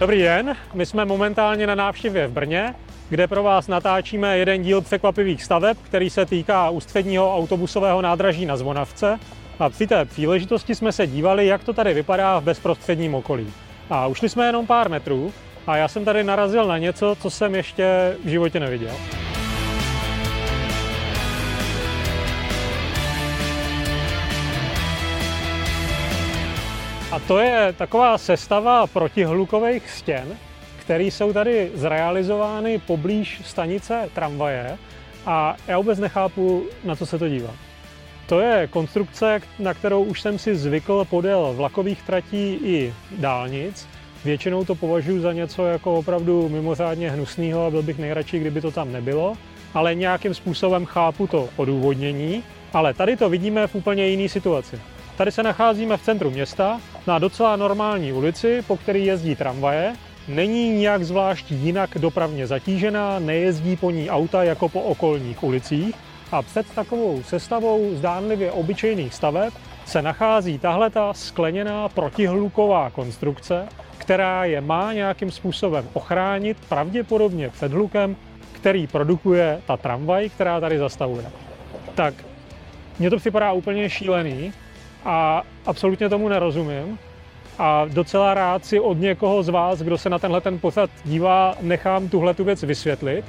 Dobrý den, my jsme momentálně na návštěvě v Brně, kde pro vás natáčíme jeden díl překvapivých staveb, který se týká ústředního autobusového nádraží na Zvonavce. A při té příležitosti jsme se dívali, jak to tady vypadá v bezprostředním okolí. A ušli jsme jenom pár metrů a já jsem tady narazil na něco, co jsem ještě v životě neviděl. A to je taková sestava protihlukových stěn, které jsou tady zrealizovány poblíž stanice tramvaje a já vůbec nechápu, na co se to dívá. To je konstrukce, na kterou už jsem si zvykl podél vlakových tratí i dálnic. Většinou to považuji za něco jako opravdu mimořádně hnusného a byl bych nejradši, kdyby to tam nebylo, ale nějakým způsobem chápu to odůvodnění. Ale tady to vidíme v úplně jiné situaci. Tady se nacházíme v centru města, na docela normální ulici, po které jezdí tramvaje. Není nijak zvlášť jinak dopravně zatížená, nejezdí po ní auta jako po okolních ulicích. A před takovou sestavou zdánlivě obyčejných staveb se nachází tahle ta skleněná protihluková konstrukce, která je má nějakým způsobem ochránit pravděpodobně před hlukem, který produkuje ta tramvaj, která tady zastavuje. Tak mně to připadá úplně šílený, a absolutně tomu nerozumím. A docela rád si od někoho z vás, kdo se na tenhle ten pořad dívá, nechám tuhle tu věc vysvětlit,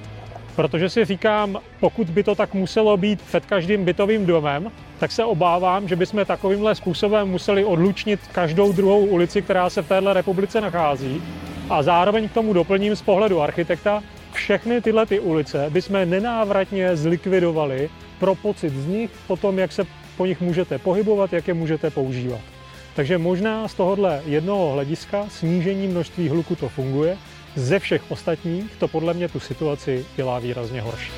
protože si říkám, pokud by to tak muselo být před každým bytovým domem, tak se obávám, že bychom takovýmhle způsobem museli odlučnit každou druhou ulici, která se v téhle republice nachází. A zároveň k tomu doplním z pohledu architekta, všechny tyhle ty ulice bychom nenávratně zlikvidovali pro pocit z nich, potom jak se po nich můžete pohybovat, jak je můžete používat. Takže možná z tohohle jednoho hlediska snížení množství hluku to funguje, ze všech ostatních to podle mě tu situaci dělá výrazně horší.